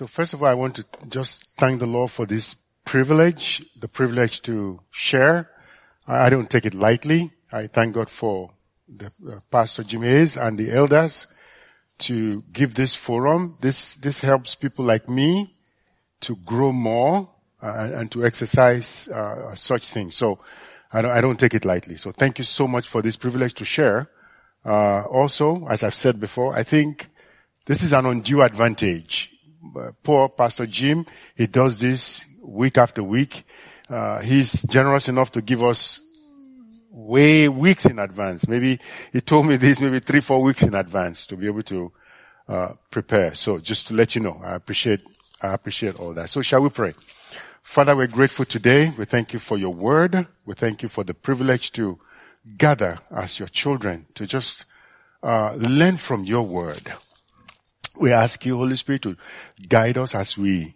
So first of all, I want to just thank the Lord for this privilege, the privilege to share. I, don't take it lightly. I thank God for the uh, Pastor Jim Hayes and the elders to give this forum. This, this helps people like me to grow more uh, and to exercise uh, such things. So I don't, I don't, take it lightly. So thank you so much for this privilege to share. Uh, also, as I've said before, I think this is an undue advantage. Uh, poor Pastor Jim, he does this week after week. Uh, he's generous enough to give us way weeks in advance. Maybe he told me this maybe three, four weeks in advance to be able to uh, prepare. So just to let you know, I appreciate I appreciate all that. So shall we pray? Father, we're grateful today. We thank you for your word. We thank you for the privilege to gather as your children to just uh, learn from your word. We ask you, Holy Spirit, to guide us as we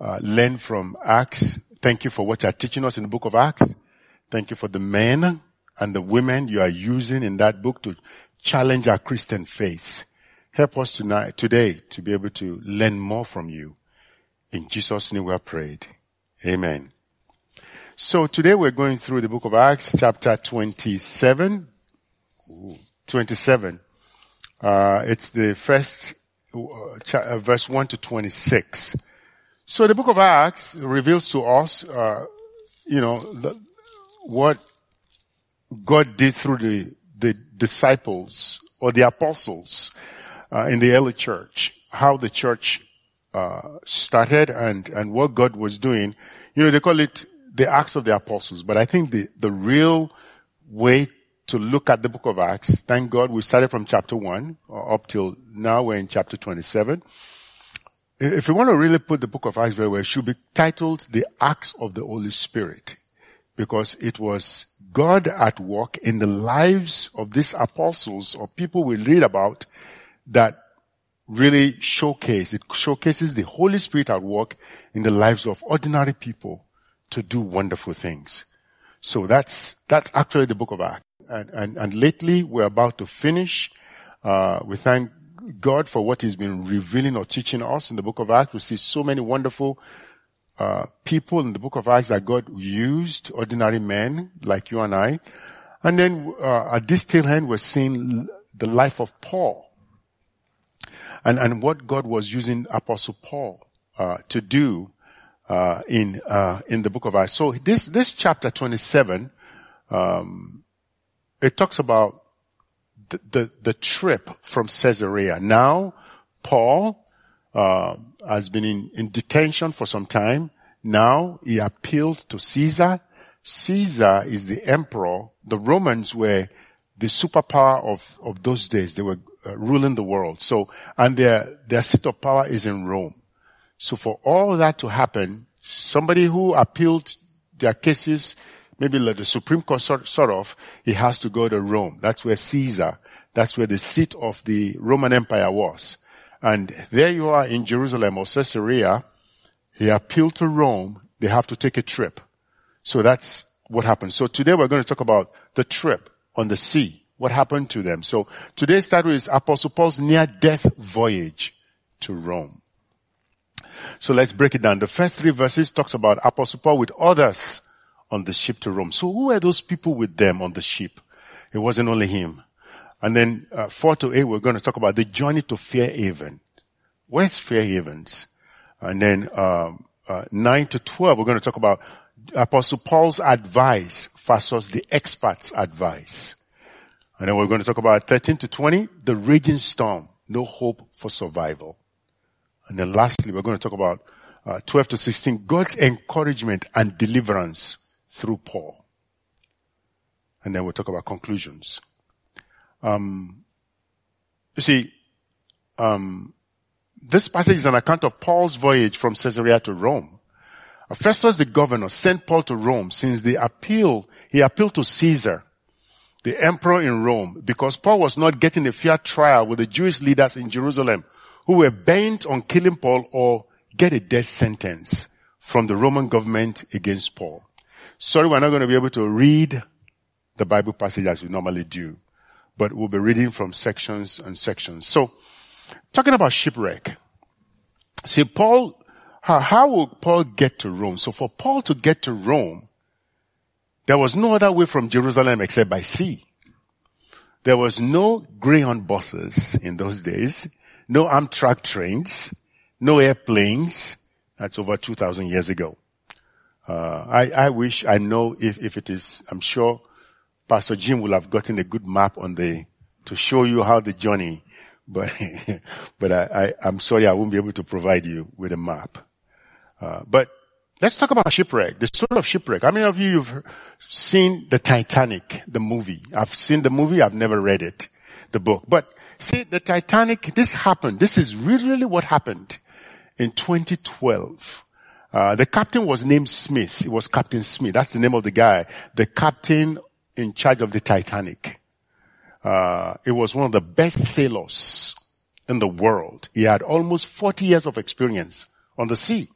uh, learn from Acts. Thank you for what you are teaching us in the book of Acts. Thank you for the men and the women you are using in that book to challenge our Christian faith. Help us tonight, today to be able to learn more from you. In Jesus' name we are prayed. Amen. So today we're going through the book of Acts, chapter 27. Ooh, 27. Uh, it's the first uh, uh, verse 1 to 26. So the book of Acts reveals to us, uh, you know, the, what God did through the, the disciples or the apostles uh, in the early church, how the church uh, started and, and what God was doing. You know, they call it the Acts of the Apostles, but I think the, the real way to look at the book of Acts, thank God we started from chapter 1 uh, up till now we're in chapter 27. If you want to really put the book of Acts very well, it should be titled the Acts of the Holy Spirit because it was God at work in the lives of these apostles or people we read about that really showcase, it showcases the Holy Spirit at work in the lives of ordinary people to do wonderful things. So that's, that's actually the book of Acts. And, and, and lately we're about to finish. Uh, we thank God for what he's been revealing or teaching us in the book of Acts. We see so many wonderful, uh, people in the book of Acts that God used, ordinary men like you and I. And then, uh, at this tail end, we're seeing the life of Paul and, and what God was using Apostle Paul uh, to do uh, in uh, in the book of Acts. So this this chapter 27, um, it talks about the, the, the trip from Caesarea. Now, Paul uh, has been in, in detention for some time. Now he appealed to Caesar. Caesar is the emperor. The Romans were the superpower of, of those days. They were uh, ruling the world. So, and their, their seat of power is in Rome. So for all that to happen, somebody who appealed their cases, maybe like the Supreme Court sort, sort of, he has to go to Rome. That's where Caesar, that's where the seat of the Roman Empire was. And there you are in Jerusalem or Caesarea. He appealed to Rome. They have to take a trip. So that's what happened. So today we're going to talk about the trip on the sea what happened to them. So today's title is Apostle Paul's near death voyage to Rome. So let's break it down. The first three verses talks about Apostle Paul with others on the ship to Rome. So who were those people with them on the ship? It wasn't only him. And then uh, four to eight, we're going to talk about the journey to Fair Haven. Where's Fair Havens? And then um, uh, nine to twelve, we're going to talk about Apostle Paul's advice versus the experts' advice. And then we're going to talk about 13 to 20, the raging storm, no hope for survival. And then lastly, we're going to talk about uh, 12 to 16, God's encouragement and deliverance through Paul. And then we'll talk about conclusions. Um, you see, um, this passage is an account of Paul's voyage from Caesarea to Rome. Festus the governor sent Paul to Rome since the appeal, he appealed to Caesar the emperor in Rome, because Paul was not getting a fair trial with the Jewish leaders in Jerusalem who were bent on killing Paul or get a death sentence from the Roman government against Paul. Sorry, we're not going to be able to read the Bible passage as we normally do, but we'll be reading from sections and sections. So, talking about shipwreck. See, Paul, how, how will Paul get to Rome? So for Paul to get to Rome, there was no other way from Jerusalem except by sea. There was no Greyhound buses in those days, no Amtrak trains, no airplanes. That's over 2,000 years ago. Uh, I, I wish I know if, if it is, I'm sure Pastor Jim will have gotten a good map on the, to show you how the journey, but, but I, I, am sorry I won't be able to provide you with a map. Uh, but let's talk about shipwreck, the story of shipwreck. How many of you have seen the Titanic, the movie? I've seen the movie, I've never read it, the book. But see, the Titanic, this happened. This is really, really what happened in 2012. Uh, the captain was named Smith. It was Captain Smith. That's the name of the guy. The captain in charge of the Titanic. Uh, it was one of the best sailors in the world. He had almost 40 years of experience on the sea.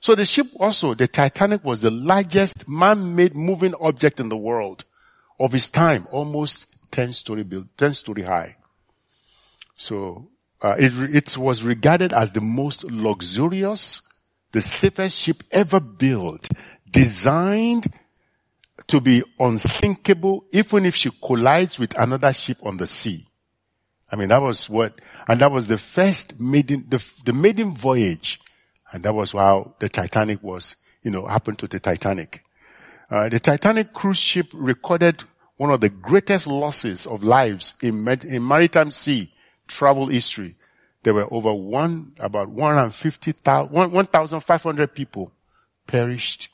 So the ship also, the Titanic was the largest man-made moving object in the world of its time, almost 10 story build, 10 story high. So, uh, it, it was regarded as the most luxurious the safest ship ever built, designed to be unsinkable even if she collides with another ship on the sea. I mean, that was what, and that was the first maiden, the, the maiden voyage. And that was how the Titanic was, you know, happened to the Titanic. Uh, the Titanic cruise ship recorded one of the greatest losses of lives in, in maritime sea travel history there were over one, about 150,000, 1,500 people perished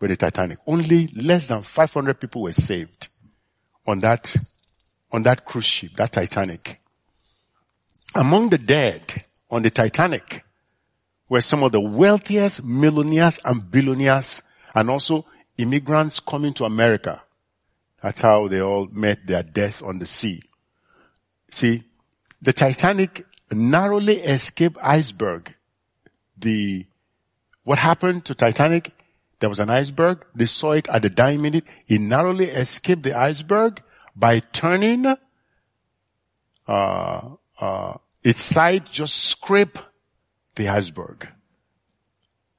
with the Titanic. Only less than 500 people were saved on that, on that cruise ship, that Titanic. Among the dead on the Titanic were some of the wealthiest millionaires and billionaires and also immigrants coming to America. That's how they all met their death on the sea. See, the Titanic narrowly escaped iceberg. The, what happened to Titanic? There was an iceberg. They saw it at the dying minute. It narrowly escaped the iceberg by turning, uh, uh, its side just scrape the iceberg.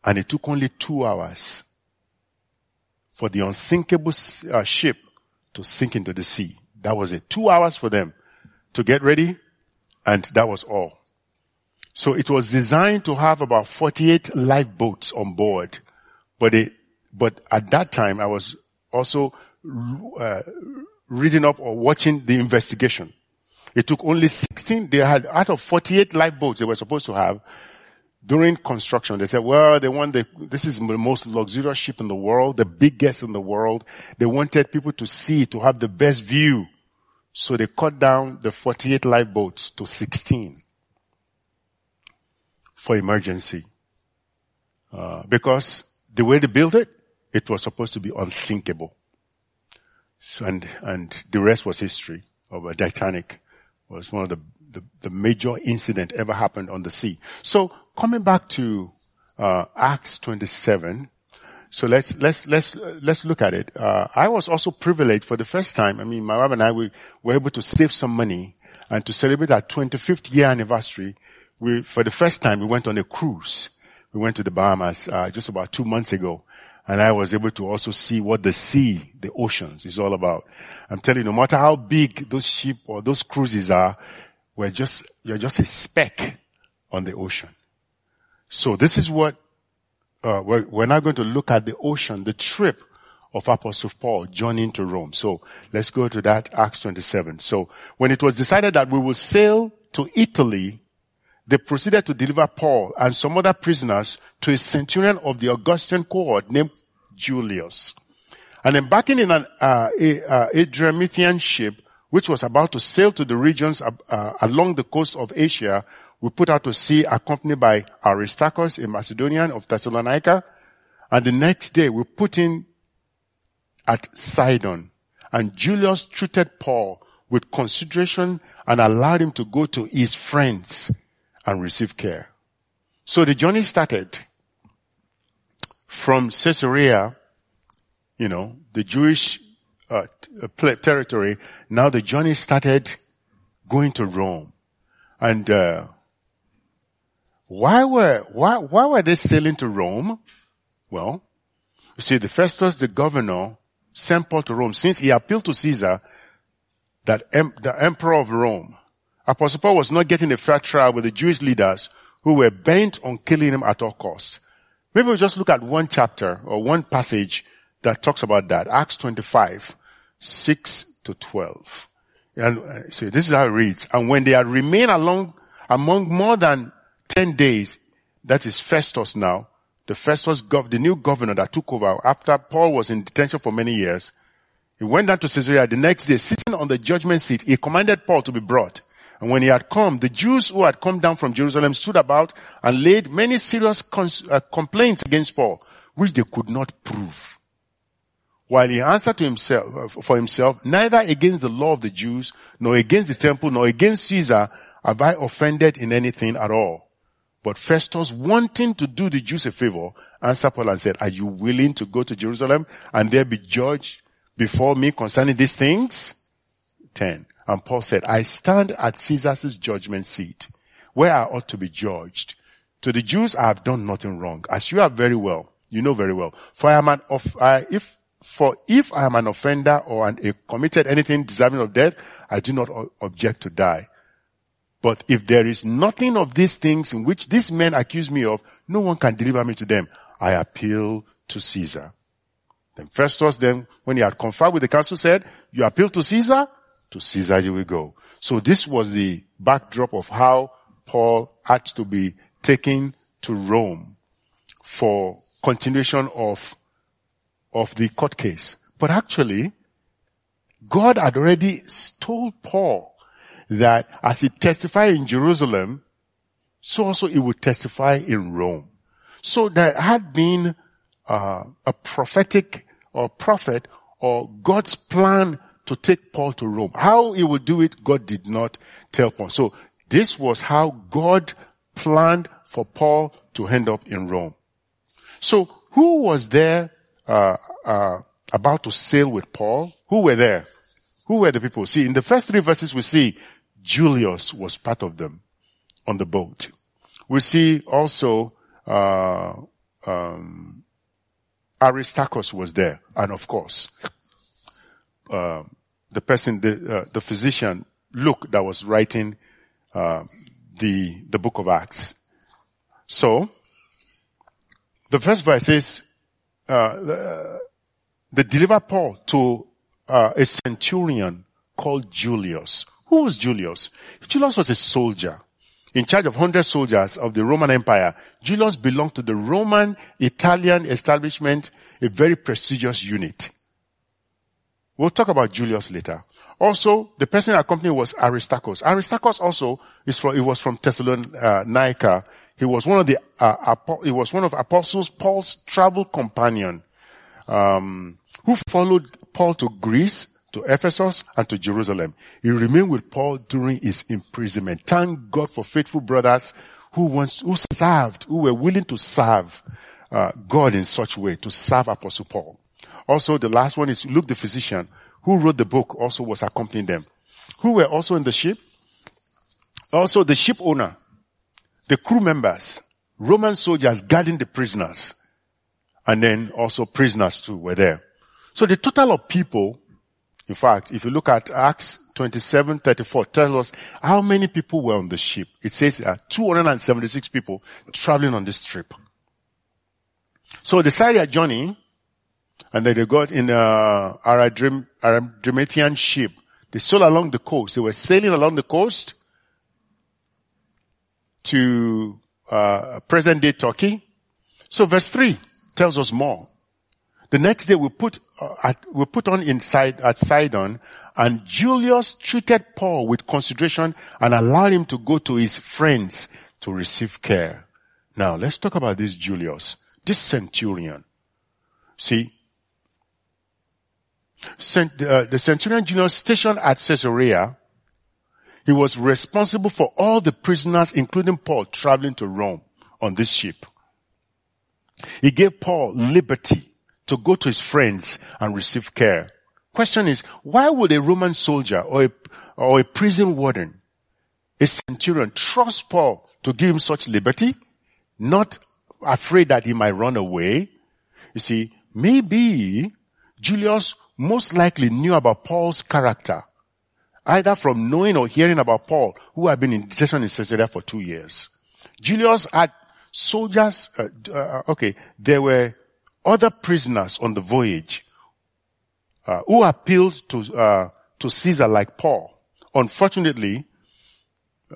And it took only two hours for the unsinkable uh, ship to sink into the sea. That was it. Two hours for them to get ready and that was all. So it was designed to have about 48 lifeboats on board. But it, but at that time I was also uh, reading up or watching the investigation. It took only 16, they had out of 48 lifeboats they were supposed to have during construction. They said, well, they want the, this is the most luxurious ship in the world, the biggest in the world. They wanted people to see, to have the best view. So they cut down the 48 lifeboats to 16 for emergency. Uh, because the way they built it, it was supposed to be unsinkable. So, and, and the rest was history of a Titanic was one of the, the, the, major incident ever happened on the sea. So coming back to, uh, Acts 27, so let's, let's, let's, let's look at it. Uh, I was also privileged for the first time. I mean, my wife and I, we were able to save some money and to celebrate our 25th year anniversary. We, for the first time, we went on a cruise. We went to the Bahamas, uh, just about two months ago. And I was able to also see what the sea, the oceans is all about. I'm telling you, no matter how big those ship or those cruises are, we're just, you're just a speck on the ocean. So this is what uh, we're, we're now going to look at the ocean, the trip of Apostle Paul journeying to Rome. So let's go to that, Acts 27. So when it was decided that we will sail to Italy, they proceeded to deliver Paul and some other prisoners to a centurion of the Augustan cohort named Julius. And embarking in an uh, a, uh, Adramyttian ship, which was about to sail to the regions uh along the coast of Asia, we put out to sea accompanied by Aristarchus, a Macedonian of Thessalonica. And the next day we put in at Sidon. And Julius treated Paul with consideration and allowed him to go to his friends and receive care. So the journey started from Caesarea, you know, the Jewish uh, territory. Now the journey started going to Rome. And uh, Why were, why, why were they sailing to Rome? Well, you see, the Festus, the governor, sent Paul to Rome since he appealed to Caesar that em- the emperor of Rome. Apostle Paul was not getting a fair trial with the Jewish leaders who were bent on killing him at all costs. Maybe we'll just look at one chapter or one passage that talks about that. Acts 25, 6 to 12. And uh, so this is how it reads. And when they had remained along, among more than 10 days, that is Festus now, the Festus, gov- the new governor that took over after Paul was in detention for many years, he went down to Caesarea the next day, sitting on the judgment seat. He commanded Paul to be brought. And when he had come, the Jews who had come down from Jerusalem stood about and laid many serious cons- uh, complaints against Paul, which they could not prove. While he answered to himself, uh, for himself, neither against the law of the Jews, nor against the temple, nor against Caesar have I offended in anything at all. But Festus, wanting to do the Jews a favor, answered Paul and said, are you willing to go to Jerusalem and there be judged before me concerning these things? 10. And Paul said, I stand at Caesar's judgment seat where I ought to be judged. To the Jews, I have done nothing wrong, as you have very well, you know very well. For I am an, of, I, if, for if I am an offender or an, a committed anything deserving of death, I do not object to die. But if there is nothing of these things in which these men accuse me of, no one can deliver me to them. I appeal to Caesar. Then Festus then, when he had conferred with the council said, you appeal to Caesar? To Caesar you will go. So this was the backdrop of how Paul had to be taken to Rome for continuation of, of the court case. But actually, God had already told Paul that as he testified in Jerusalem, so also he would testify in Rome. So there had been uh, a prophetic or prophet or God's plan to take Paul to Rome. How he would do it, God did not tell Paul. So this was how God planned for Paul to end up in Rome. So who was there uh, uh, about to sail with Paul? Who were there? Who were the people? See, in the first three verses we see Julius was part of them on the boat. We see also uh, um, Aristarchus was there, and of course, uh, the person, the, uh, the physician, Luke, that was writing uh, the the book of Acts. So, the first verse is uh, the, the deliver Paul to uh, a centurion called Julius who was Julius? Julius was a soldier in charge of 100 soldiers of the Roman Empire. Julius belonged to the Roman Italian establishment, a very prestigious unit. We'll talk about Julius later. Also, the person accompanied was Aristarchus. Aristarchus also is from, he was from Thessalonica. He was one of the, uh, he was one of apostles Paul's travel companion, um, who followed Paul to Greece to Ephesus and to Jerusalem. He remained with Paul during his imprisonment. Thank God for faithful brothers who once, who served, who were willing to serve uh, God in such way, to serve Apostle Paul. Also, the last one is Luke the physician, who wrote the book, also was accompanying them. Who were also in the ship? Also, the ship owner, the crew members, Roman soldiers guarding the prisoners, and then also prisoners too were there. So the total of people in fact, if you look at Acts 27, 34, tells us how many people were on the ship. It says uh, 276 people traveling on this trip. So they started their journey and then they got in a Adramyttian ship. They sailed along the coast. They were sailing along the coast to uh, present day Turkey. So verse 3 tells us more. The next day we put, at, we put on inside at Sidon and Julius treated Paul with consideration and allowed him to go to his friends to receive care. Now let's talk about this Julius, this centurion. See, Cent, uh, the centurion Julius stationed at Caesarea, he was responsible for all the prisoners, including Paul, traveling to Rome on this ship. He gave Paul liberty to go to his friends and receive care. Question is, why would a Roman soldier or a, or a prison warden, a centurion, trust Paul to give him such liberty, not afraid that he might run away. You see, maybe Julius most likely knew about Paul's character, either from knowing or hearing about Paul, who had been in detention in Caesarea for two years. Julius had soldiers, uh, uh, okay, there were other prisoners on the voyage uh, who appealed to uh, to Caesar like Paul. Unfortunately,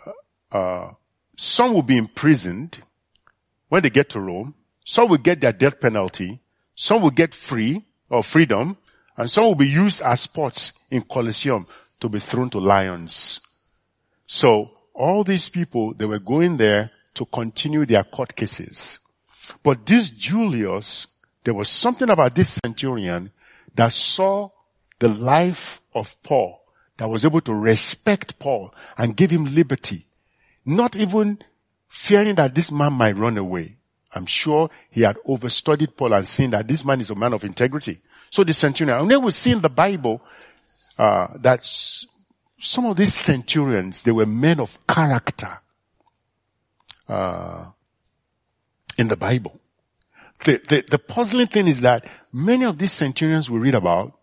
uh, uh, some will be imprisoned when they get to Rome. Some will get their death penalty. Some will get free or freedom, and some will be used as spots in Colosseum to be thrown to lions. So all these people, they were going there to continue their court cases. But this Julius, there was something about this centurion that saw the life of Paul, that was able to respect Paul and give him liberty, not even fearing that this man might run away. I'm sure he had overstudied Paul and seen that this man is a man of integrity. So the centurion, and then we see in the Bible uh, that some of these centurions, they were men of character uh, in the Bible. The, the, the puzzling thing is that many of these centurions we read about,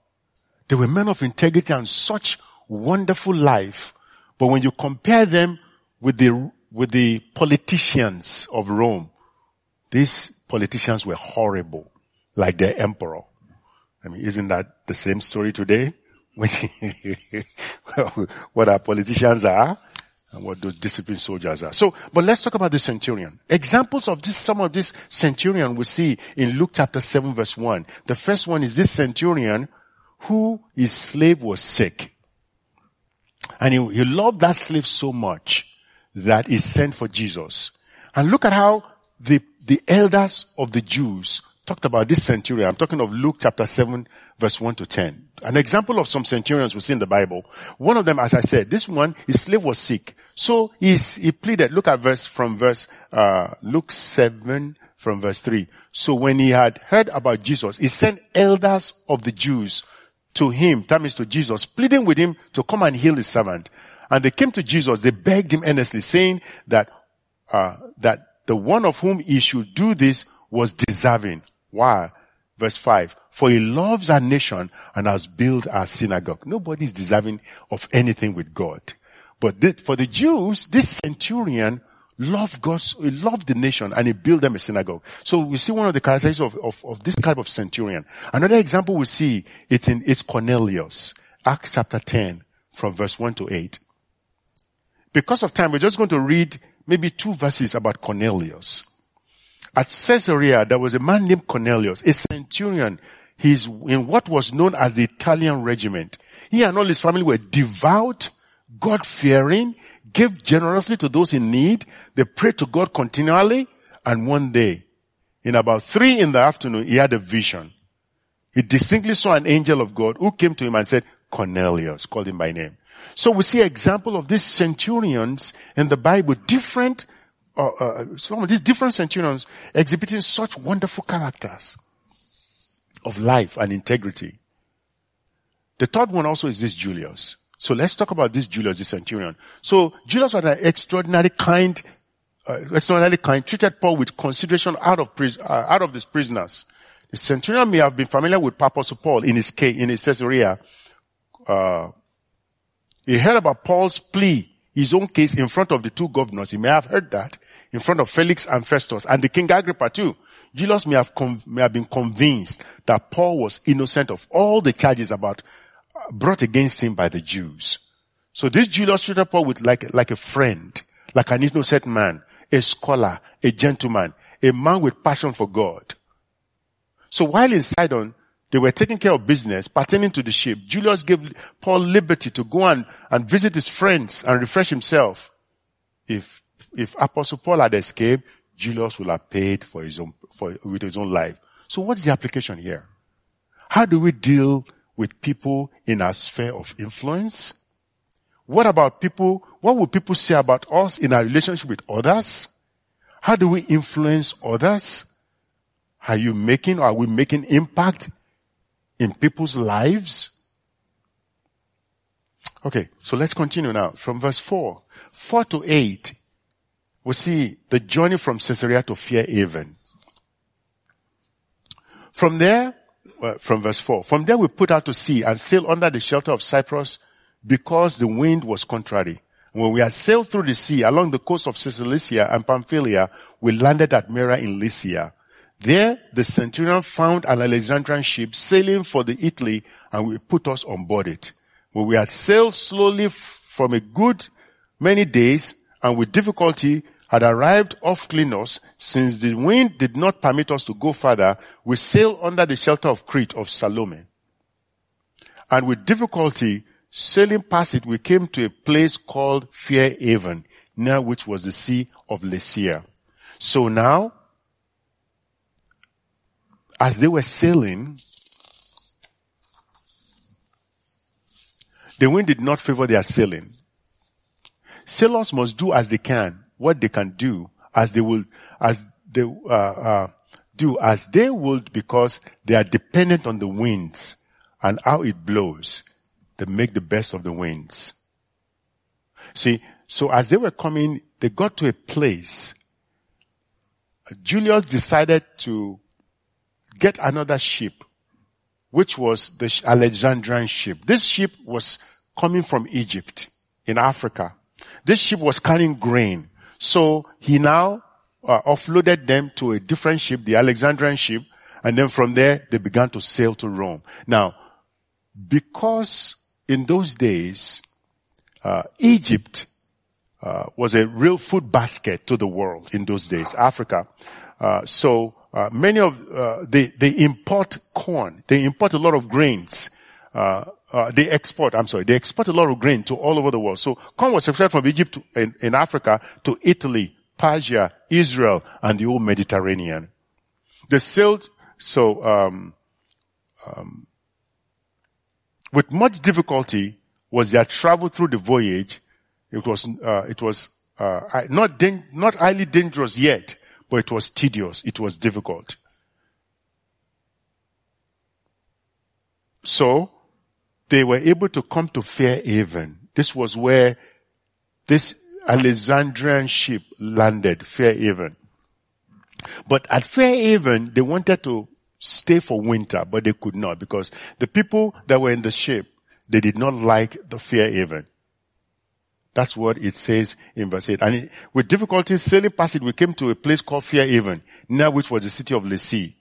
they were men of integrity and such wonderful life. But when you compare them with the, with the politicians of Rome, these politicians were horrible, like their emperor. I mean, isn't that the same story today? what our politicians are and what those disciplined soldiers are. So, but let's talk about the centurion. Examples of this, some of this centurion we see in Luke chapter 7 verse 1. The first one is this centurion who his slave was sick. And he, he loved that slave so much that he sent for Jesus. And look at how the, the elders of the Jews talked about this centurion. I'm talking of Luke chapter 7 verse 1 to 10. An example of some centurions we see in the Bible. One of them, as I said, this one, his slave was sick. So he pleaded, look at verse from verse, uh, Luke 7 from verse 3. So when he had heard about Jesus, he sent elders of the Jews to him, that means to Jesus, pleading with him to come and heal his servant. And they came to Jesus, they begged him earnestly, saying that, uh, that the one of whom he should do this was deserving. Why? Verse 5. For he loves our nation and has built our synagogue. Nobody is deserving of anything with God. But this, for the Jews, this centurion loved God, he loved the nation and he built them a synagogue. So we see one of the characteristics of, of, of this type of centurion. Another example we see, it's in, it's Cornelius. Acts chapter 10 from verse 1 to 8. Because of time, we're just going to read maybe two verses about Cornelius. At Caesarea, there was a man named Cornelius, a centurion. He's in what was known as the Italian regiment. He and all his family were devout, God-fearing, gave generously to those in need. They prayed to God continually. And one day, in about three in the afternoon, he had a vision. He distinctly saw an angel of God who came to him and said, Cornelius, called him by name. So we see example of these centurions in the Bible, different, uh, uh, some of these different centurions exhibiting such wonderful characters of life and integrity. The third one also is this Julius. So let's talk about this Julius, the centurion. So Julius was an extraordinarily kind, uh, extraordinarily kind, treated Paul with consideration out of pris- uh, out of these prisoners. The centurion may have been familiar with Apostle Paul in his case, in his Caesarea. Uh, he heard about Paul's plea, his own case in front of the two governors. He may have heard that in front of Felix and Festus and the King Agrippa too. Julius may have, may have been convinced that Paul was innocent of all the charges about brought against him by the Jews. So this Julius treated Paul with like, like a friend, like an innocent man, a scholar, a gentleman, a man with passion for God. So while in Sidon, they were taking care of business pertaining to the ship. Julius gave Paul liberty to go and, and visit his friends and refresh himself. If, if Apostle Paul had escaped, Julius would have paid for his own, for, with his own life. So what's the application here? How do we deal with people in our sphere of influence? What about people? What will people say about us in our relationship with others? How do we influence others? Are you making, are we making impact in people's lives? Okay, so let's continue now from verse 4. 4 to 8. we see the journey from Caesarea to Fairhaven. From there, well, from verse 4, from there we put out to sea and sailed under the shelter of Cyprus because the wind was contrary. When we had sailed through the sea along the coast of Cilicia and Pamphylia, we landed at Myra in Lycia. There, the centurion found an Alexandrian ship sailing for the Italy and we put us on board it. When we had sailed slowly from a good many days and with difficulty had arrived off Clenos, since the wind did not permit us to go further, we sailed under the shelter of Crete of Salome. And with difficulty, sailing past it, we came to a place called Fair Haven, near which was the Sea of Lasea. So now, as they were sailing, the wind did not favor their sailing. Sailors must do as they can, what they can do, as they will, as they uh, uh, do as they would, because they are dependent on the winds and how it blows. They make the best of the winds. See, so as they were coming, they got to a place. Julius decided to get another ship, which was the Alexandrian ship. This ship was coming from Egypt in Africa. This ship was carrying grain. So he now uh, offloaded them to a different ship, the Alexandrian ship, and then from there they began to sail to Rome. Now, because in those days, uh, Egypt uh, was a real food basket to the world in those days, Africa. Uh, so uh, many of uh, they they import corn, they import a lot of grains. Uh, they export, I'm sorry, they export a lot of grain to all over the world. So corn was exported from Egypt in, in Africa to Italy, Persia, Israel, and the whole Mediterranean. They sailed, so, um, um, with much difficulty was their travel through the voyage. It was, uh, it was, uh, not, not highly dangerous yet, but it was tedious. It was difficult. So, they were able to come to Fairhaven. This was where this Alexandrian ship landed, Fairhaven. But at Fairhaven, they wanted to stay for winter, but they could not because the people that were in the ship, they did not like the Fairhaven. That's what it says in verse 8. And it, with difficulty sailing past it, we came to a place called Fairhaven, near which was the city of Lasea.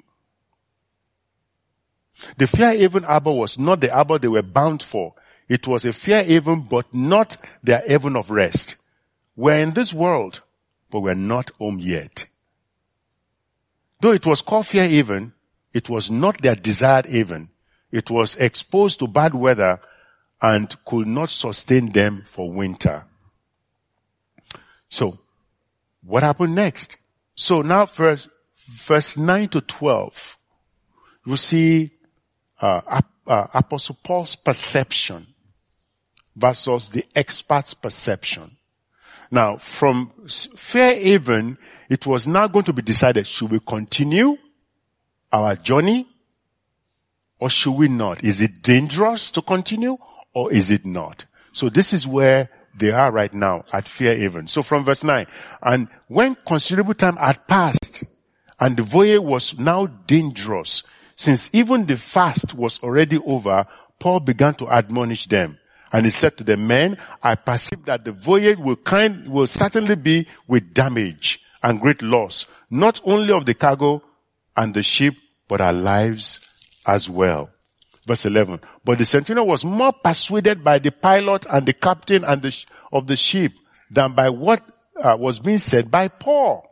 The Fairhaven harbor was not the harbor they were bound for. It was a Fairhaven, but not their haven of rest. We're in this world, but we're not home yet. Though it was called Fairhaven, it was not their desired haven. It was exposed to bad weather and could not sustain them for winter. So, what happened next? So now verse 9 to 12, you see uh, uh, Apostle Paul's perception versus the expert's perception. Now, from Fairhaven, it was now going to be decided, should we continue our journey or should we not? Is it dangerous to continue or is it not? So this is where they are right now at Fairhaven. So from verse 9, and when considerable time had passed and the voyage was now dangerous, since even the fast was already over, Paul began to admonish them. And he said to the men, I perceive that the voyage will kind, will certainly be with damage and great loss, not only of the cargo and the ship, but our lives as well. Verse 11. But the centurion was more persuaded by the pilot and the captain and the, of the ship than by what uh, was being said by Paul.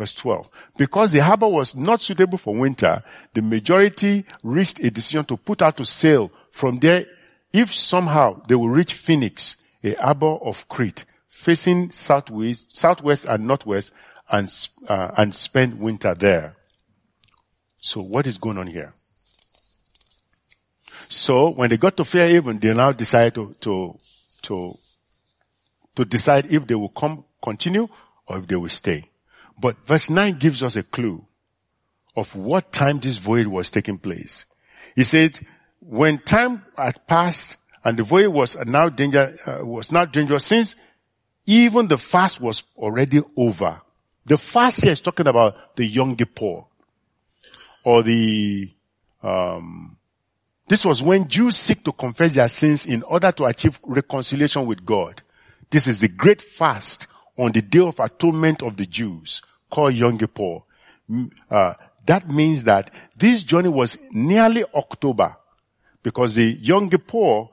Verse 12. Because the harbor was not suitable for winter, the majority reached a decision to put out to sail from there if somehow they will reach Phoenix, a harbor of Crete, facing southwest, southwest and northwest and, uh, and spend winter there. So what is going on here? So when they got to Fairhaven, they now decided to, to, to, to decide if they will come, continue or if they will stay. But verse 9 gives us a clue of what time this voyage was taking place. He said, when time had passed and the voyage was now danger, uh, was now dangerous since even the fast was already over. The fast here is talking about the Yom Kippur or the, um, this was when Jews seek to confess their sins in order to achieve reconciliation with God. This is the great fast on the day of atonement of the Jews called Kippur. Uh, that means that this journey was nearly October because the Kippur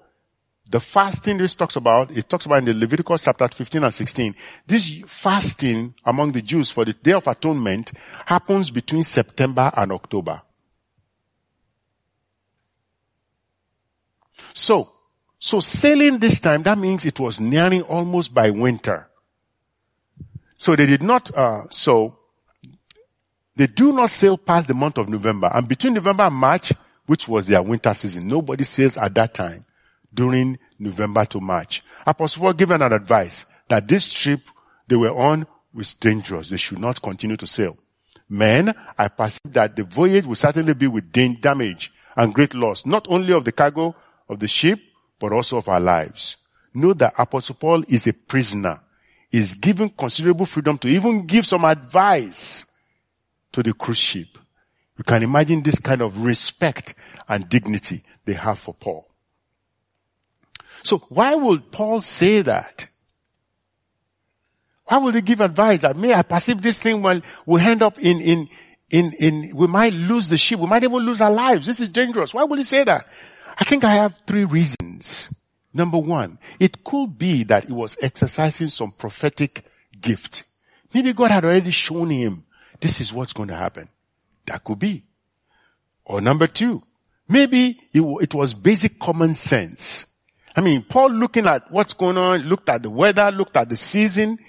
the fasting this talks about, it talks about in the Leviticus chapter 15 and 16. This fasting among the Jews for the Day of Atonement happens between September and October. So, so sailing this time, that means it was nearing almost by winter. So they did not, uh, so they do not sail past the month of November. And between November and March, which was their winter season, nobody sails at that time during November to March. Apostle Paul given an advice that this trip they were on was dangerous. They should not continue to sail. Men, I perceive that the voyage will certainly be with damage and great loss, not only of the cargo of the ship, but also of our lives. Know that Apostle Paul is a prisoner. Is given considerable freedom to even give some advice to the cruise ship. You can imagine this kind of respect and dignity they have for Paul. So why would Paul say that? Why would he give advice that may I perceive this thing will, we end up in, in, in, in, we might lose the ship. We might even lose our lives. This is dangerous. Why would he say that? I think I have three reasons. Number one, it could be that he was exercising some prophetic gift. Maybe God had already shown him this is what's going to happen. That could be. Or number two, maybe it was basic common sense. I mean, Paul looking at what's going on, looked at the weather, looked at the season.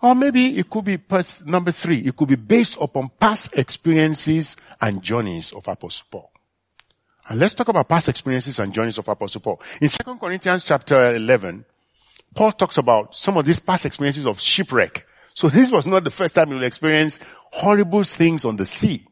Or maybe it could be number three. It could be based upon past experiences and journeys of Apostle Paul. And let's talk about past experiences and journeys of Apostle Paul. In 2 Corinthians chapter 11, Paul talks about some of these past experiences of shipwreck. So this was not the first time he will experience horrible things on the sea.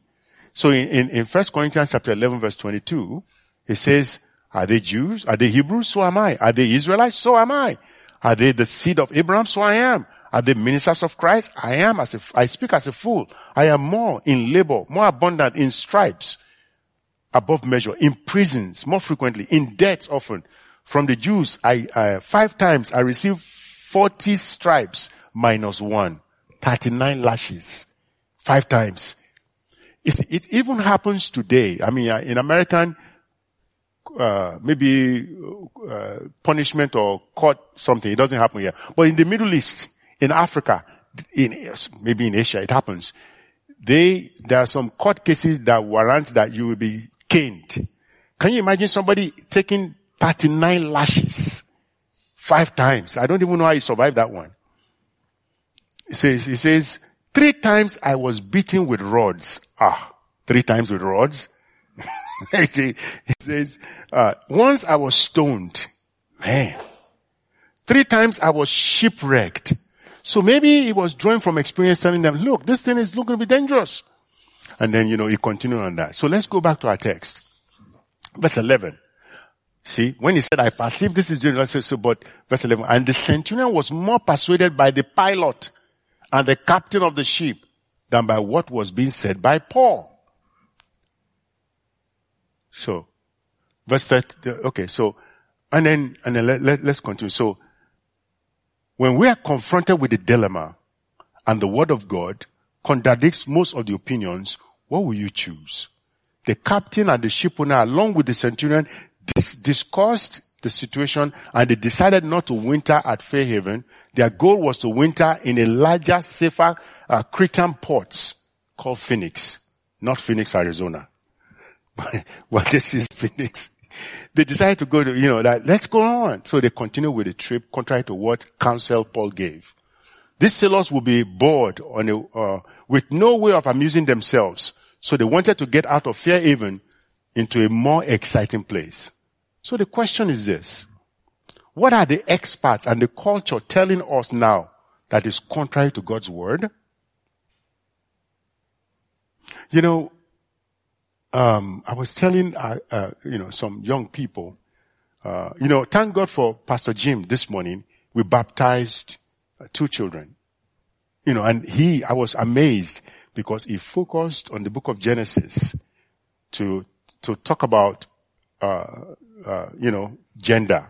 So in, in, in 1 Corinthians chapter 11 verse 22, he says, are they Jews? Are they Hebrews? So am I. Are they Israelites? So am I. Are they the seed of Abraham? So I am. Are they ministers of Christ? I am as a, I speak as a fool. I am more in labor, more abundant in stripes, above measure, in prisons, more frequently, in debts often. From the Jews, I, five times I received 40 stripes minus one. 39 lashes. Five times. It even happens today. I mean, uh, in American uh, maybe uh, punishment or court something. It doesn't happen here. But in the Middle East, in Africa, in maybe in Asia, it happens. They there are some court cases that warrant that you will be caned. Can you imagine somebody taking 39 lashes five times? I don't even know how he survived that one. He says, he says, three times I was beaten with rods. Ah, three times with rods? he says, uh, once I was stoned. Man. Three times I was shipwrecked. So maybe he was drawing from experience telling them, look, this thing is looking to be dangerous. And then, you know, he continued on that. So let's go back to our text. Verse 11. See, when he said, I perceive this is dangerous, so, but verse 11, and the centurion was more persuaded by the pilot and the captain of the ship than by what was being said by Paul. So, verse 30, okay, so, and then, and then let, let, let's continue. So, when we are confronted with the dilemma and the word of God contradicts most of the opinions, what will you choose? The captain and the ship owner along with the centurion dis- discussed the situation and they decided not to winter at Fairhaven. Their goal was to winter in a larger, safer uh, Cretan port called Phoenix, not Phoenix, Arizona. well, this is Phoenix. They decided to go to, you know, that let's go on. So they continue with the trip contrary to what counsel Paul gave. These sailors will be bored on a, uh, with no way of amusing themselves. So they wanted to get out of Fairhaven into a more exciting place. So the question is this. What are the experts and the culture telling us now that is contrary to God's word? You know, um, I was telling, uh, uh, you know, some young people, uh, you know, thank God for Pastor Jim this morning we baptized two children. You know, and he, I was amazed because he focused on the book of Genesis to, to talk about, uh, uh, you know, gender.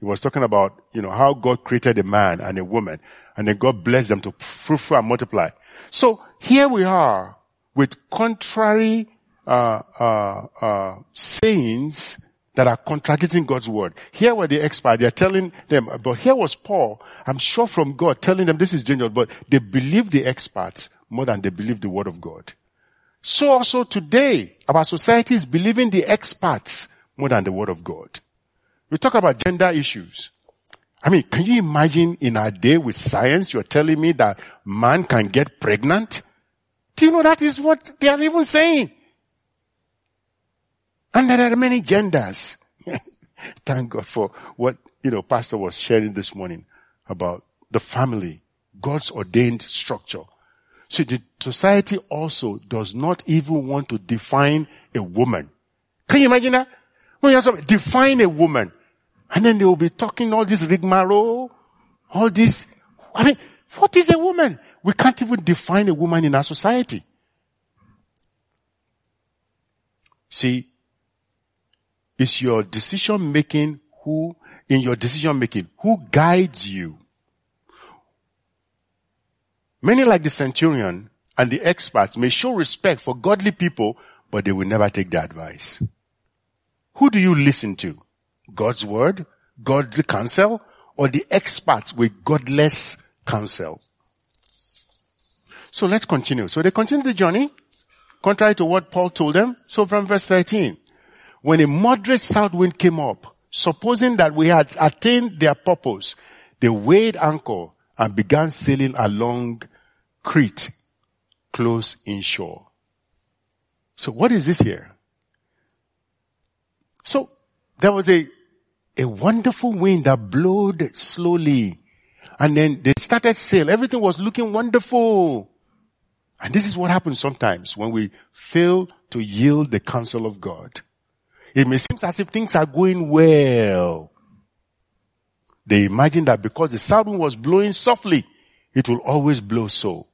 He was talking about, you know, how God created a man and a woman and then God blessed them to fruitful and multiply. So here we are with contrary, uh, uh, uh, sayings that are contradicting God's word. Here were the experts, they're telling them, but here was Paul, I'm sure from God, telling them this is dangerous, but they believe the experts more than they believe the word of God. So also today, our society is believing the experts more than the word of God. We talk about gender issues. I mean, can you imagine in our day with science, you're telling me that man can get pregnant? Do you know that is what they are even saying? And there are many genders. Thank God for what, you know, pastor was sharing this morning about the family, God's ordained structure. So the society also does not even want to define a woman. Can you imagine that? When you have define a woman, and then they will be talking all this rigmarole, all this. I mean, what is a woman? We can't even define a woman in our society. See, it's your decision making who, in your decision making, who guides you. Many like the centurion and the experts may show respect for godly people, but they will never take their advice. Who do you listen to? God's word, godly counsel, or the experts with godless counsel? So let's continue. So they continue the journey, contrary to what Paul told them. So from verse 13, when a moderate south wind came up, supposing that we had attained their purpose, they weighed anchor and began sailing along Crete, close inshore. So what is this here? So there was a, a wonderful wind that blowed slowly. And then they started sail. Everything was looking wonderful. And this is what happens sometimes when we fail to yield the counsel of God. It may seem as if things are going well. They imagine that because the south wind was blowing softly, it will always blow so.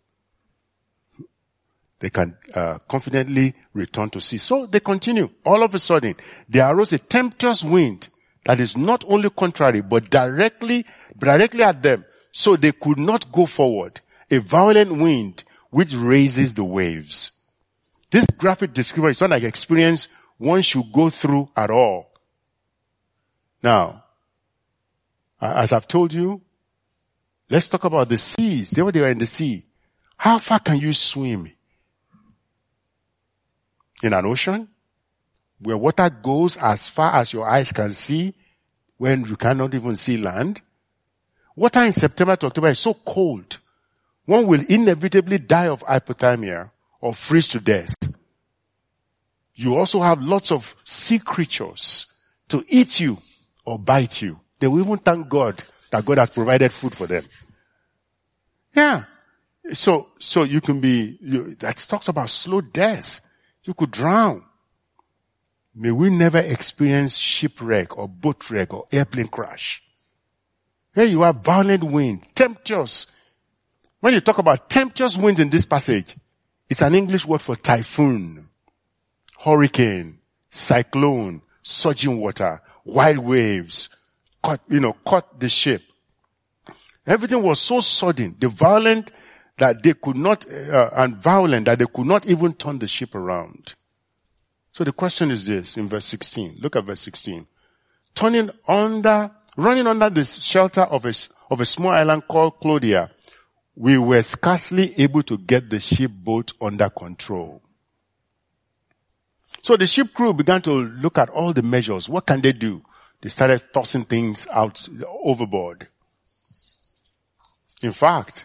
They can uh, confidently return to sea. So they continue. All of a sudden, there arose a tempestuous wind that is not only contrary, but directly, directly at them. So they could not go forward. A violent wind which raises the waves. This graphic description is not like experience one should go through at all. Now, as I've told you, let's talk about the seas. They were, in the sea. How far can you swim? In an ocean? Where water goes as far as your eyes can see when you cannot even see land? Water in September to October is so cold. One will inevitably die of hypothermia or freeze to death you also have lots of sea creatures to eat you or bite you. They will even thank God that God has provided food for them. Yeah. So, so you can be, you, that talks about slow death. You could drown. May we never experience shipwreck or boat wreck or airplane crash. Here you have violent wind, tempestuous. When you talk about tempestuous winds in this passage, it's an English word for typhoon hurricane, cyclone, surging water, wild waves, caught, you know, caught the ship. Everything was so sudden, the violent that they could not, uh, and violent that they could not even turn the ship around. So the question is this in verse 16. Look at verse 16. Turning under, running under the shelter of a, of a small island called Claudia, we were scarcely able to get the ship boat under control. So the ship crew began to look at all the measures. What can they do? They started tossing things out overboard. In fact,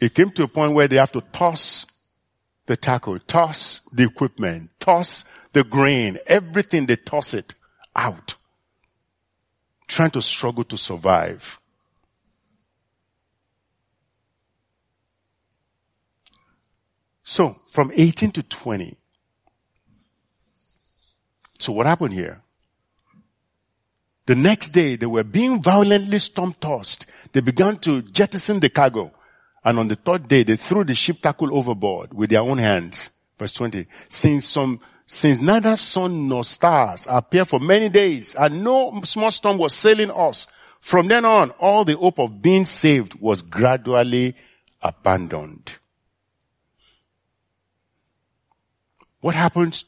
it came to a point where they have to toss the tackle, toss the equipment, toss the grain, everything they toss it out. Trying to struggle to survive. So, from 18 to 20, so what happened here? The next day, they were being violently storm tossed. They began to jettison the cargo. And on the third day, they threw the ship tackle overboard with their own hands. Verse 20. Since some, since neither sun nor stars appeared for many days and no small storm was sailing us, from then on, all the hope of being saved was gradually abandoned. What happened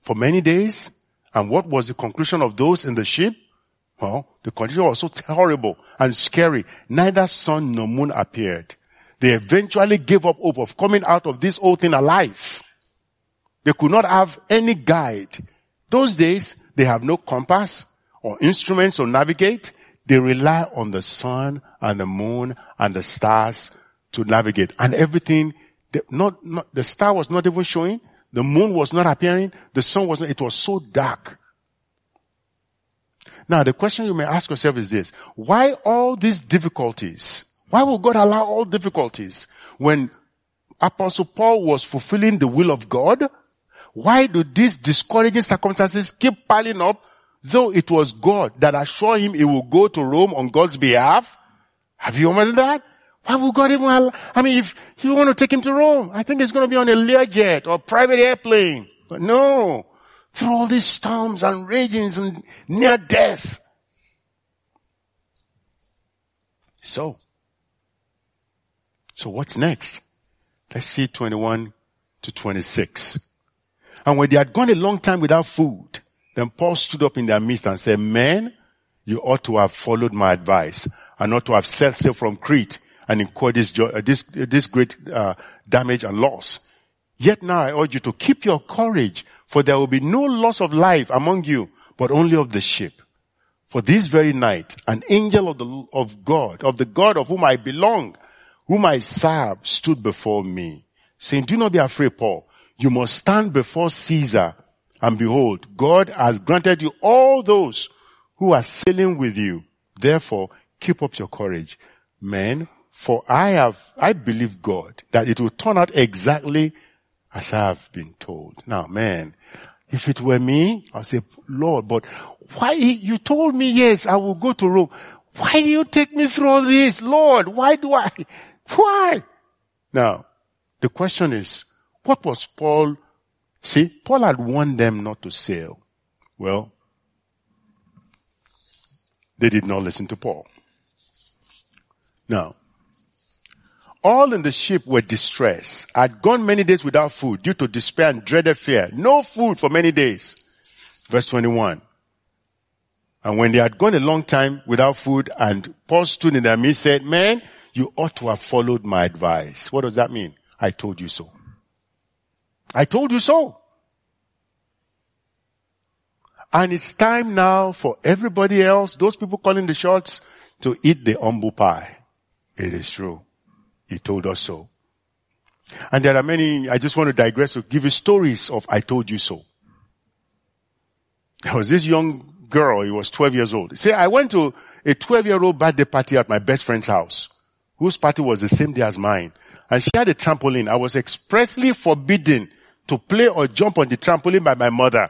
for many days? And what was the conclusion of those in the ship? Well, the condition was so horrible and scary. Neither sun nor moon appeared. They eventually gave up hope of coming out of this whole thing alive. They could not have any guide. Those days, they have no compass or instruments to navigate. They rely on the sun and the moon and the stars to navigate. And everything, not, not, the star was not even showing. The moon was not appearing. The sun was not, it was so dark. Now the question you may ask yourself is this. Why all these difficulties? Why will God allow all difficulties when Apostle Paul was fulfilling the will of God? Why do these discouraging circumstances keep piling up though it was God that assured him he will go to Rome on God's behalf? Have you remembered that? Why would God even allow, I mean, if you want to take him to Rome, I think it's going to be on a Learjet or private airplane. But no. Through all these storms and ragings and near death. So. So what's next? Let's see 21 to 26. And when they had gone a long time without food, then Paul stood up in their midst and said, men, you ought to have followed my advice and not to have set sail from Crete and incur this, uh, this, this great uh, damage and loss. Yet now I urge you to keep your courage, for there will be no loss of life among you, but only of the ship. For this very night, an angel of the, of God, of the God of whom I belong, whom I serve, stood before me, saying, do not be afraid, Paul. You must stand before Caesar, and behold, God has granted you all those who are sailing with you. Therefore, keep up your courage. Men, for I have, I believe God that it will turn out exactly as I have been told. Now, man, if it were me, I'll say, Lord, but why, you told me yes, I will go to Rome. Why do you take me through all this? Lord, why do I, why? Now, the question is, what was Paul, see, Paul had warned them not to sail. Well, they did not listen to Paul. Now, all in the ship were distressed, had gone many days without food due to despair and dreaded fear. No food for many days. Verse 21. And when they had gone a long time without food and Paul stood in their midst said, man, you ought to have followed my advice. What does that mean? I told you so. I told you so. And it's time now for everybody else, those people calling the shots, to eat the humble pie. It is true. He told us so. And there are many, I just want to digress to give you stories of I told you so. There was this young girl, he was 12 years old. Say, I went to a 12 year old birthday party at my best friend's house, whose party was the same day as mine. And she had a trampoline. I was expressly forbidden to play or jump on the trampoline by my mother,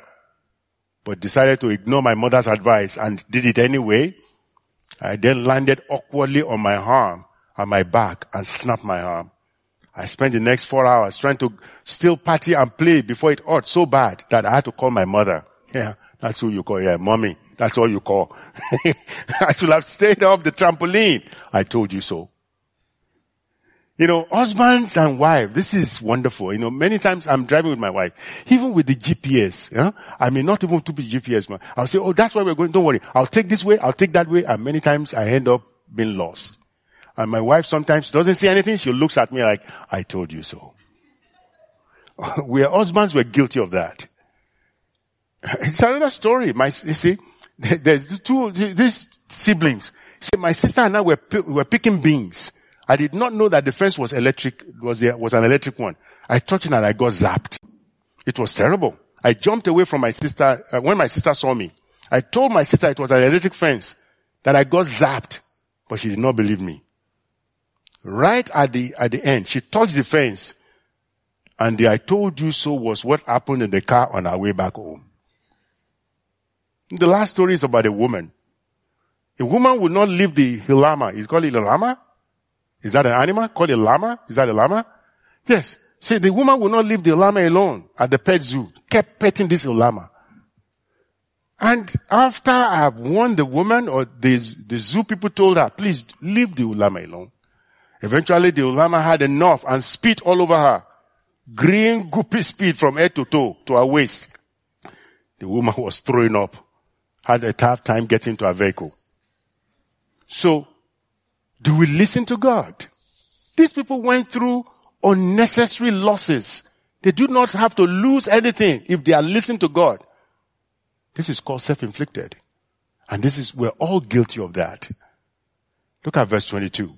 but decided to ignore my mother's advice and did it anyway. I then landed awkwardly on my arm on my back and snapped my arm. I spent the next four hours trying to still party and play before it hurt so bad that I had to call my mother. Yeah, that's who you call. Yeah, mommy. That's all you call. I should have stayed off the trampoline. I told you so. You know, husbands and wives, this is wonderful. You know, many times I'm driving with my wife, even with the GPS. Yeah? I mean, not even to be GPS, man. I'll say, oh, that's where we're going. Don't worry. I'll take this way. I'll take that way. And many times I end up being lost. And my wife sometimes doesn't say anything. She looks at me like, I told you so. we husbands were guilty of that. It's another story. My, you see, there's two, these siblings. See, my sister and I were, were picking beans. I did not know that the fence was electric, was there, was an electric one. I touched it and I got zapped. It was terrible. I jumped away from my sister, uh, when my sister saw me. I told my sister it was an electric fence, that I got zapped, but she did not believe me. Right at the, at the end, she touched the fence. And the I told you so was what happened in the car on our way back home. The last story is about a woman A woman will not leave the llama. Is called a llama? Is that an animal? Called a llama? Is that a llama? Yes. See, the woman will not leave the llama alone at the pet zoo. Kept petting this llama. And after I have warned the woman or the, the zoo people told her, please leave the llama alone. Eventually the llama had enough and spit all over her. Green goopy spit from head to toe to her waist. The woman was throwing up. Had a tough time getting to her vehicle. So, do we listen to God? These people went through unnecessary losses. They do not have to lose anything if they are listening to God. This is called self-inflicted. And this is, we're all guilty of that. Look at verse 22.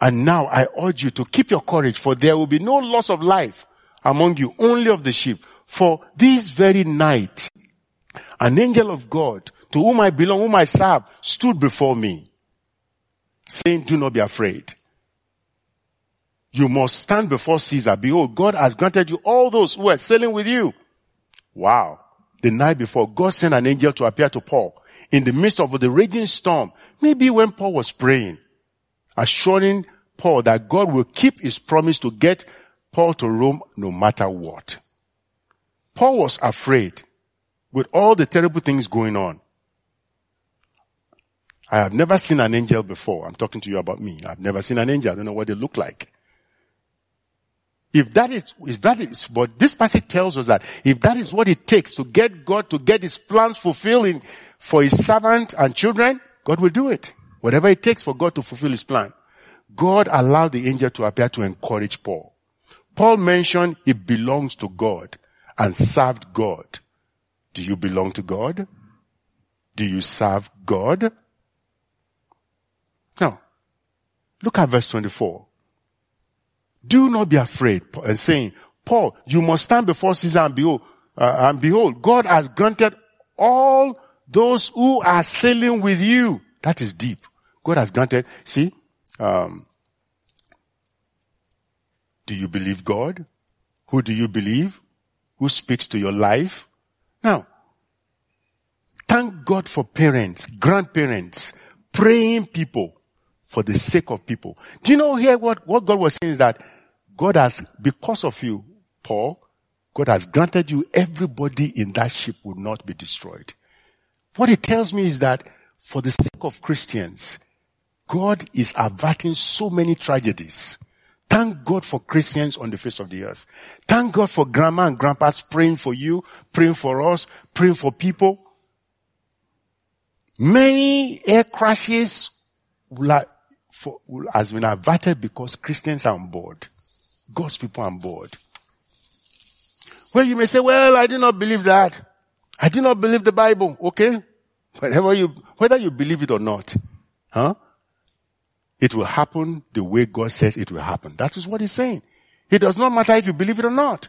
And now I urge you to keep your courage for there will be no loss of life among you, only of the sheep. For this very night, an angel of God to whom I belong, whom I serve, stood before me saying, do not be afraid. You must stand before Caesar. Behold, God has granted you all those who are sailing with you. Wow. The night before, God sent an angel to appear to Paul in the midst of the raging storm. Maybe when Paul was praying, assuring Paul that God will keep his promise to get Paul to Rome no matter what. Paul was afraid with all the terrible things going on. I have never seen an angel before. I'm talking to you about me. I've never seen an angel. I don't know what they look like. If that is, if that is, but this passage tells us that if that is what it takes to get God to get his plans fulfilled for his servant and children, God will do it. Whatever it takes for God to fulfill his plan. God allowed the angel to appear to encourage Paul. Paul mentioned he belongs to God and served God. Do you belong to God? Do you serve God? Now, look at verse 24. Do not be afraid and saying, Paul, you must stand before Caesar and behold, uh, and behold, God has granted all those who are sailing with you. That is deep. God has granted, see, um, do you believe God? Who do you believe? Who speaks to your life? Now, thank God for parents, grandparents, praying people for the sake of people. Do you know here what, what God was saying is that God has, because of you, Paul, God has granted you everybody in that ship will not be destroyed. What it tells me is that for the sake of Christians, God is averting so many tragedies. Thank God for Christians on the face of the earth. Thank God for grandma and grandpas praying for you, praying for us, praying for people. Many air crashes has been averted because Christians are on board. God's people are on board. Well, you may say, well, I do not believe that. I do not believe the Bible. Okay? Whatever you, whether you believe it or not, huh? It will happen the way God says it will happen. That is what he's saying. It does not matter if you believe it or not.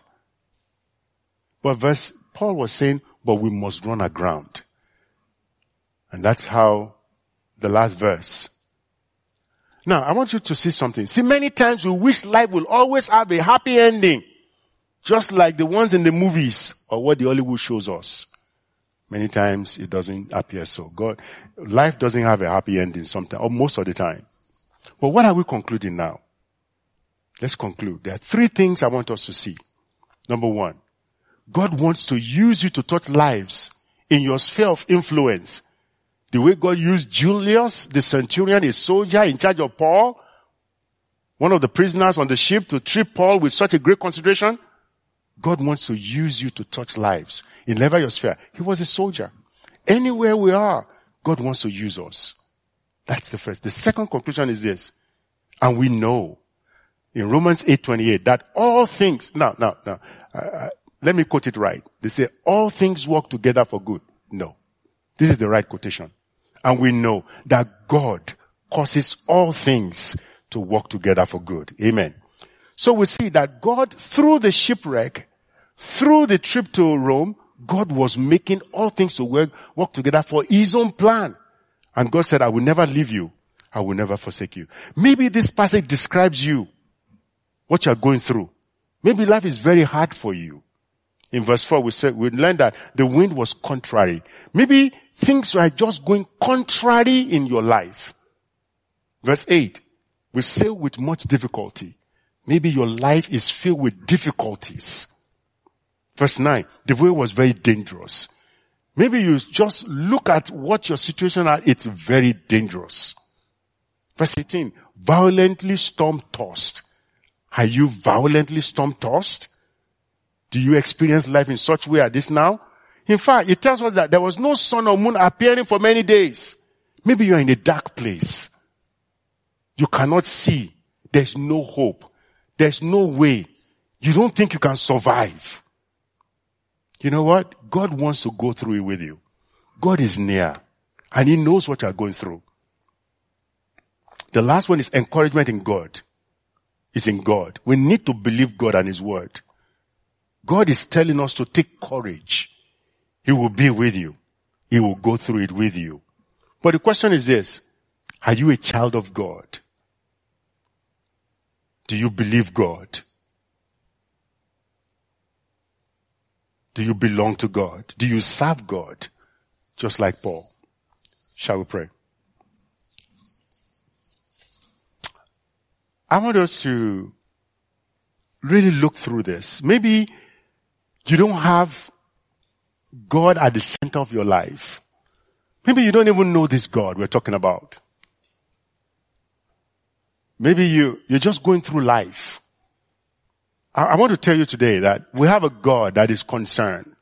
But verse, Paul was saying, but we must run aground. And that's how the last verse now, I want you to see something. See, many times we wish life will always have a happy ending. Just like the ones in the movies or what the Hollywood shows us. Many times it doesn't appear so. God, life doesn't have a happy ending sometimes, or most of the time. But what are we concluding now? Let's conclude. There are three things I want us to see. Number one, God wants to use you to touch lives in your sphere of influence the way God used Julius, the centurion, a soldier in charge of Paul, one of the prisoners on the ship to treat Paul with such a great consideration. God wants to use you to touch lives in your sphere. He was a soldier. Anywhere we are, God wants to use us. That's the first. The second conclusion is this. And we know in Romans 8:28 that all things, now, now, now, uh, let me quote it right. They say all things work together for good. No. This is the right quotation. And we know that God causes all things to work together for good. Amen. So we see that God, through the shipwreck, through the trip to Rome, God was making all things to work, work together for his own plan. And God said, I will never leave you. I will never forsake you. Maybe this passage describes you, what you are going through. Maybe life is very hard for you. In verse 4, we said, we learned that the wind was contrary. Maybe things are just going contrary in your life. Verse 8, we sail with much difficulty. Maybe your life is filled with difficulties. Verse 9, the way was very dangerous. Maybe you just look at what your situation is, it's very dangerous. Verse 18, violently storm tossed. Are you violently storm tossed? Do you experience life in such way as this now? In fact, it tells us that there was no sun or moon appearing for many days. Maybe you're in a dark place. You cannot see. There's no hope. There's no way. You don't think you can survive. You know what? God wants to go through it with you. God is near and he knows what you're going through. The last one is encouragement in God. Is in God. We need to believe God and his word. God is telling us to take courage. He will be with you. He will go through it with you. But the question is this. Are you a child of God? Do you believe God? Do you belong to God? Do you serve God? Just like Paul. Shall we pray? I want us to really look through this. Maybe you don't have God at the center of your life. Maybe you don't even know this God we're talking about. Maybe you, you're just going through life. I, want to tell you today that we have a God that is concerned,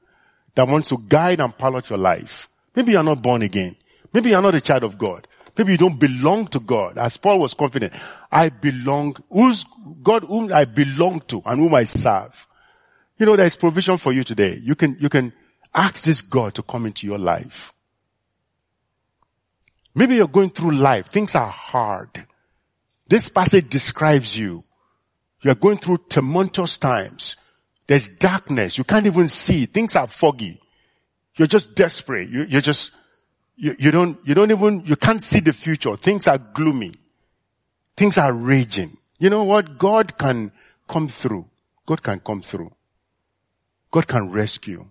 that wants to guide and pilot your life. Maybe you're not born again. Maybe you're not a child of God. Maybe you don't belong to God. As Paul was confident, I belong, who's God whom I belong to and whom I serve. You know, there's provision for you today. You can, you can ask this God to come into your life. Maybe you're going through life. Things are hard. This passage describes you. You're going through tumultuous times. There's darkness. You can't even see. Things are foggy. You're just desperate. You, are just, you, you don't, you don't even, you can't see the future. Things are gloomy. Things are raging. You know what? God can come through. God can come through. God can rescue.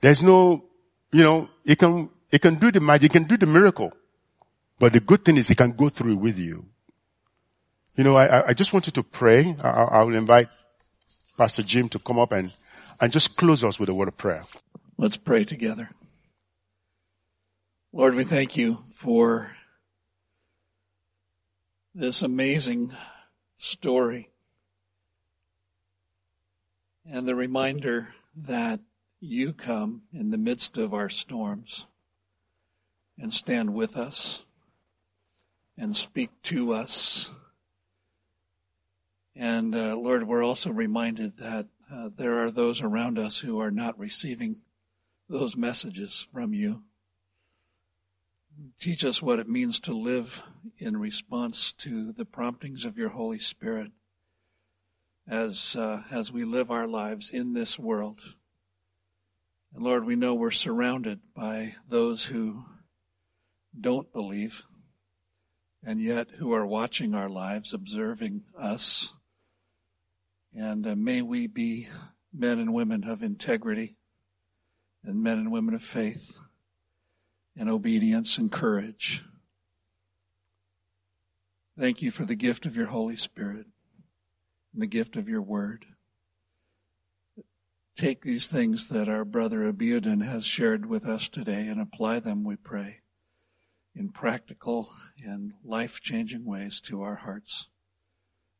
There's no, you know, he can, he can do the magic, he can do the miracle. But the good thing is he can go through with you. You know, I, I just wanted to pray. I, I will invite Pastor Jim to come up and, and just close us with a word of prayer. Let's pray together. Lord, we thank you for this amazing story and the reminder that you come in the midst of our storms and stand with us and speak to us. And uh, Lord, we're also reminded that uh, there are those around us who are not receiving those messages from you. Teach us what it means to live in response to the promptings of your Holy Spirit as, uh, as we live our lives in this world. And Lord, we know we're surrounded by those who don't believe and yet who are watching our lives, observing us. And uh, may we be men and women of integrity and men and women of faith and obedience and courage. Thank you for the gift of your Holy Spirit and the gift of your word. Take these things that our brother Abiudin has shared with us today and apply them, we pray, in practical and life changing ways to our hearts.